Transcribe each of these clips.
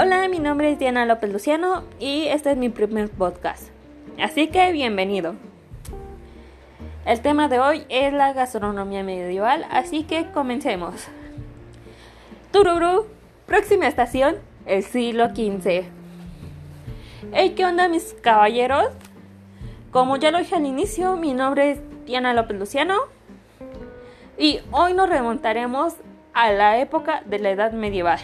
Hola, mi nombre es Diana López Luciano y este es mi primer podcast. Así que bienvenido. El tema de hoy es la gastronomía medieval, así que comencemos. Tururu, próxima estación, el siglo XV. Hey, ¿qué onda mis caballeros? Como ya lo dije al inicio, mi nombre es Diana López Luciano y hoy nos remontaremos a la época de la Edad Medieval.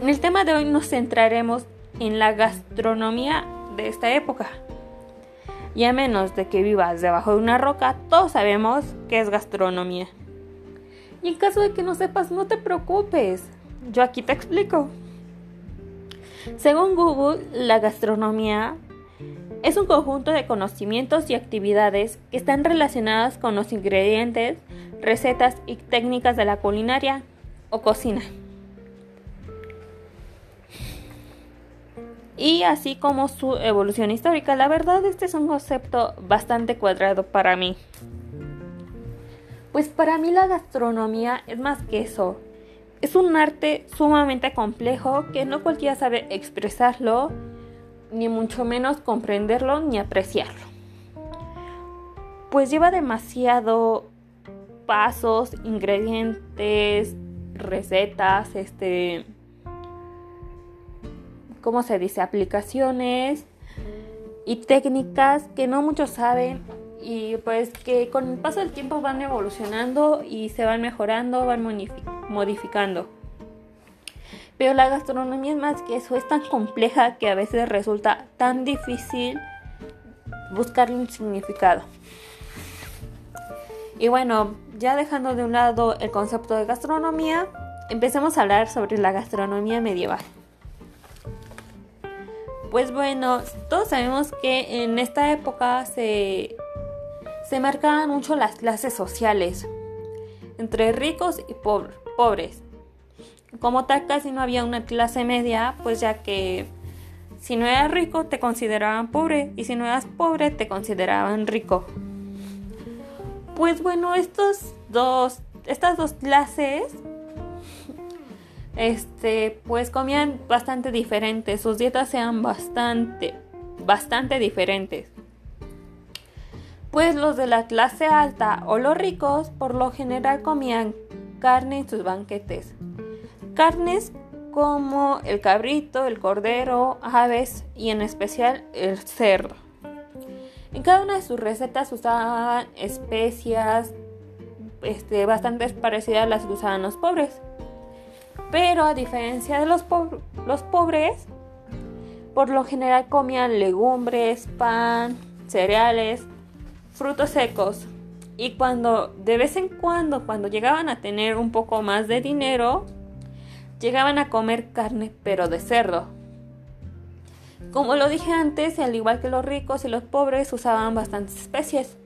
En el tema de hoy nos centraremos en la gastronomía de esta época. Y a menos de que vivas debajo de una roca, todos sabemos qué es gastronomía. Y en caso de que no sepas, no te preocupes. Yo aquí te explico. Según Google, la gastronomía es un conjunto de conocimientos y actividades que están relacionadas con los ingredientes, recetas y técnicas de la culinaria o cocina. Y así como su evolución histórica. La verdad, este es un concepto bastante cuadrado para mí. Pues para mí la gastronomía es más que eso. Es un arte sumamente complejo que no cualquiera sabe expresarlo, ni mucho menos comprenderlo ni apreciarlo. Pues lleva demasiado pasos, ingredientes, recetas, este ¿cómo se dice? Aplicaciones y técnicas que no muchos saben y pues que con el paso del tiempo van evolucionando y se van mejorando, van modificando. Pero la gastronomía es más que eso, es tan compleja que a veces resulta tan difícil buscarle un significado. Y bueno, ya dejando de un lado el concepto de gastronomía, empecemos a hablar sobre la gastronomía medieval. Pues bueno, todos sabemos que en esta época se, se marcaban mucho las clases sociales entre ricos y pobres. Como tal casi no había una clase media, pues ya que si no eras rico te consideraban pobre y si no eras pobre te consideraban rico. Pues bueno, estos dos, estas dos clases este, pues comían bastante diferentes, sus dietas eran bastante, bastante diferentes. Pues los de la clase alta o los ricos por lo general comían carne en sus banquetes. Carnes como el cabrito, el cordero, aves y en especial el cerdo. En cada una de sus recetas usaban especias este, bastante parecidas a las que usaban los pobres. Pero a diferencia de los, pobres, por lo general comían legumbres, pan, cereales, frutos secos. Y cuando, de vez en cuando, cuando llegaban a tener un poco más de dinero, llegaban a comer carne, pero de cerdo. Como lo dije antes, al igual que los ricos y los pobres usaban bastantes especies.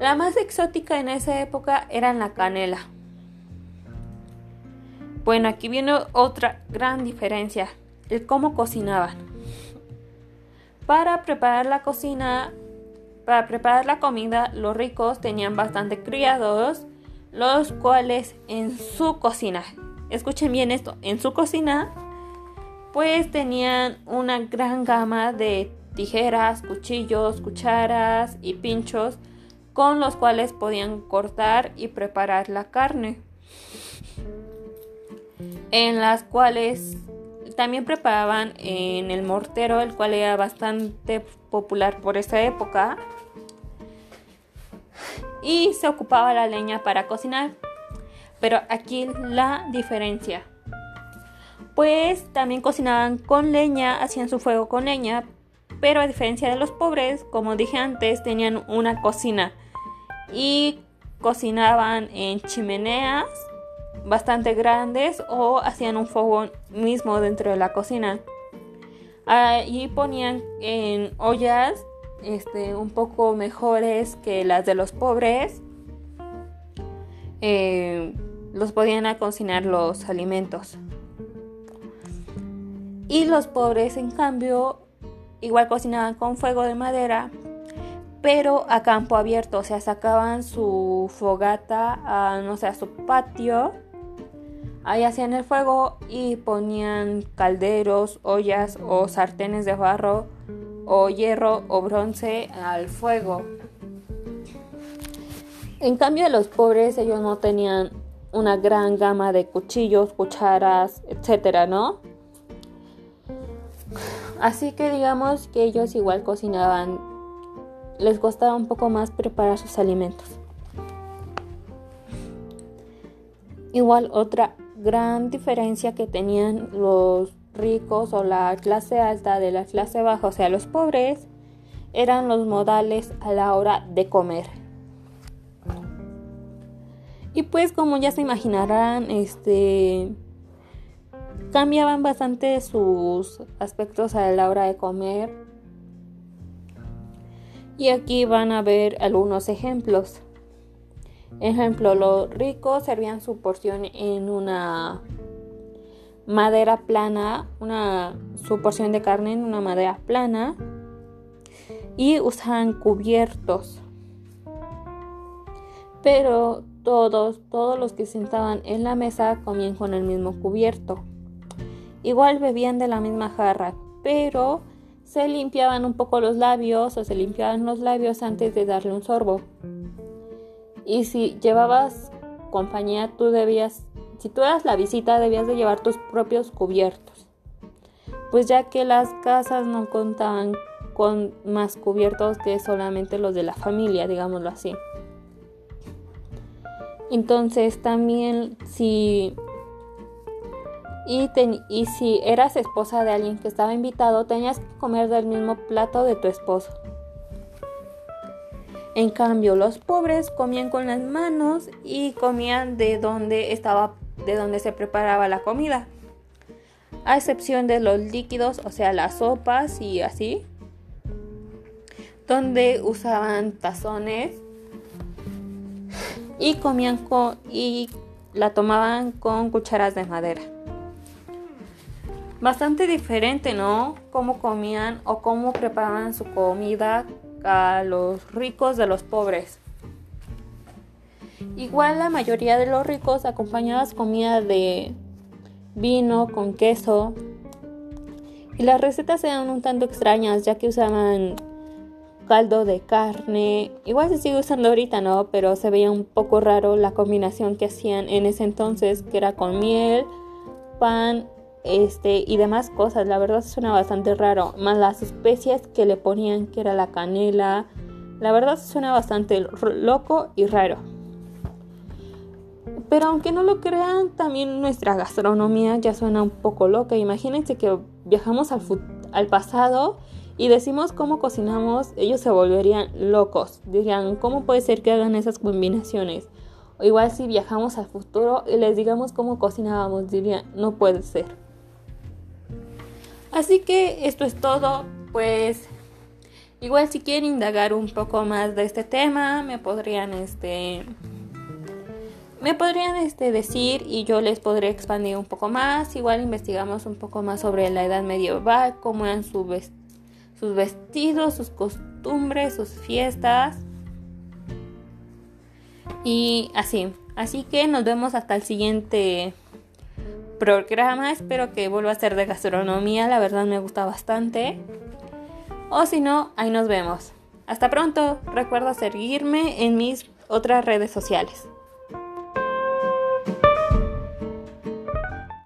La más exótica en esa época era la canela. Bueno, aquí viene otra gran diferencia, el cómo cocinaban. Para preparar la cocina, para preparar la comida, los ricos tenían bastante criados, los cuales en su cocina, escuchen bien esto, en su cocina, pues tenían una gran gama de tijeras, cuchillos, cucharas y pinchos con los cuales podían cortar y preparar la carne en las cuales también preparaban en el mortero, el cual era bastante popular por esa época, y se ocupaba la leña para cocinar. Pero aquí la diferencia. Pues también cocinaban con leña, hacían su fuego con leña, pero a diferencia de los pobres, como dije antes, tenían una cocina y cocinaban en chimeneas bastante grandes o hacían un fuego mismo dentro de la cocina. Ahí ponían en ollas este, un poco mejores que las de los pobres. Eh, los podían cocinar los alimentos. Y los pobres, en cambio, igual cocinaban con fuego de madera, pero a campo abierto, o sea, sacaban su fogata no sé, a su patio Ahí hacían el fuego y ponían calderos, ollas o sartenes de barro o hierro o bronce al fuego. En cambio los pobres ellos no tenían una gran gama de cuchillos, cucharas, etcétera, ¿no? Así que digamos que ellos igual cocinaban, les costaba un poco más preparar sus alimentos. Igual otra gran diferencia que tenían los ricos o la clase alta de la clase baja, o sea, los pobres, eran los modales a la hora de comer. Y pues como ya se imaginarán, este cambiaban bastante sus aspectos a la hora de comer. Y aquí van a ver algunos ejemplos. Ejemplo, los ricos servían su porción en una madera plana, una, su porción de carne en una madera plana y usaban cubiertos. Pero todos, todos los que sentaban en la mesa comían con el mismo cubierto. Igual bebían de la misma jarra, pero se limpiaban un poco los labios o se limpiaban los labios antes de darle un sorbo. Y si llevabas compañía, tú debías, si tú eras la visita, debías de llevar tus propios cubiertos. Pues ya que las casas no contaban con más cubiertos que solamente los de la familia, digámoslo así. Entonces también si y, y, si eras esposa de alguien que estaba invitado, tenías que comer del mismo plato de tu esposo. En cambio, los pobres comían con las manos y comían de donde estaba, de donde se preparaba la comida. A excepción de los líquidos, o sea, las sopas y así, donde usaban tazones y comían con, y la tomaban con cucharas de madera. Bastante diferente, ¿no? Cómo comían o cómo preparaban su comida a los ricos de los pobres. Igual la mayoría de los ricos acompañaban comida de vino con queso. Y las recetas eran un tanto extrañas ya que usaban caldo de carne. Igual se sigue usando ahorita, ¿no? Pero se veía un poco raro la combinación que hacían en ese entonces, que era con miel, pan este y demás cosas. La verdad suena bastante raro. Más las especias que le ponían, que era la canela. La verdad suena bastante loco y raro. Pero aunque no lo crean, también nuestra gastronomía ya suena un poco loca. Imagínense que viajamos al, al pasado y decimos cómo cocinamos, ellos se volverían locos. Dirían, ¿cómo puede ser que hagan esas combinaciones? O igual si viajamos al futuro y les digamos cómo cocinábamos, dirían, no puede ser. Así que esto es todo, pues igual si quieren indagar un poco más de este tema, me podrían este me podrían este decir y yo les podré expandir un poco más. Igual investigamos un poco más sobre la edad medieval, cómo eran sus vestidos, sus costumbres, sus fiestas. Y así. Así que nos vemos hasta el siguiente programa. Espero que vuelva a ser de gastronomía, la verdad me gusta bastante. O si no, ahí nos vemos. Hasta pronto. Recuerda seguirme en mis otras redes sociales.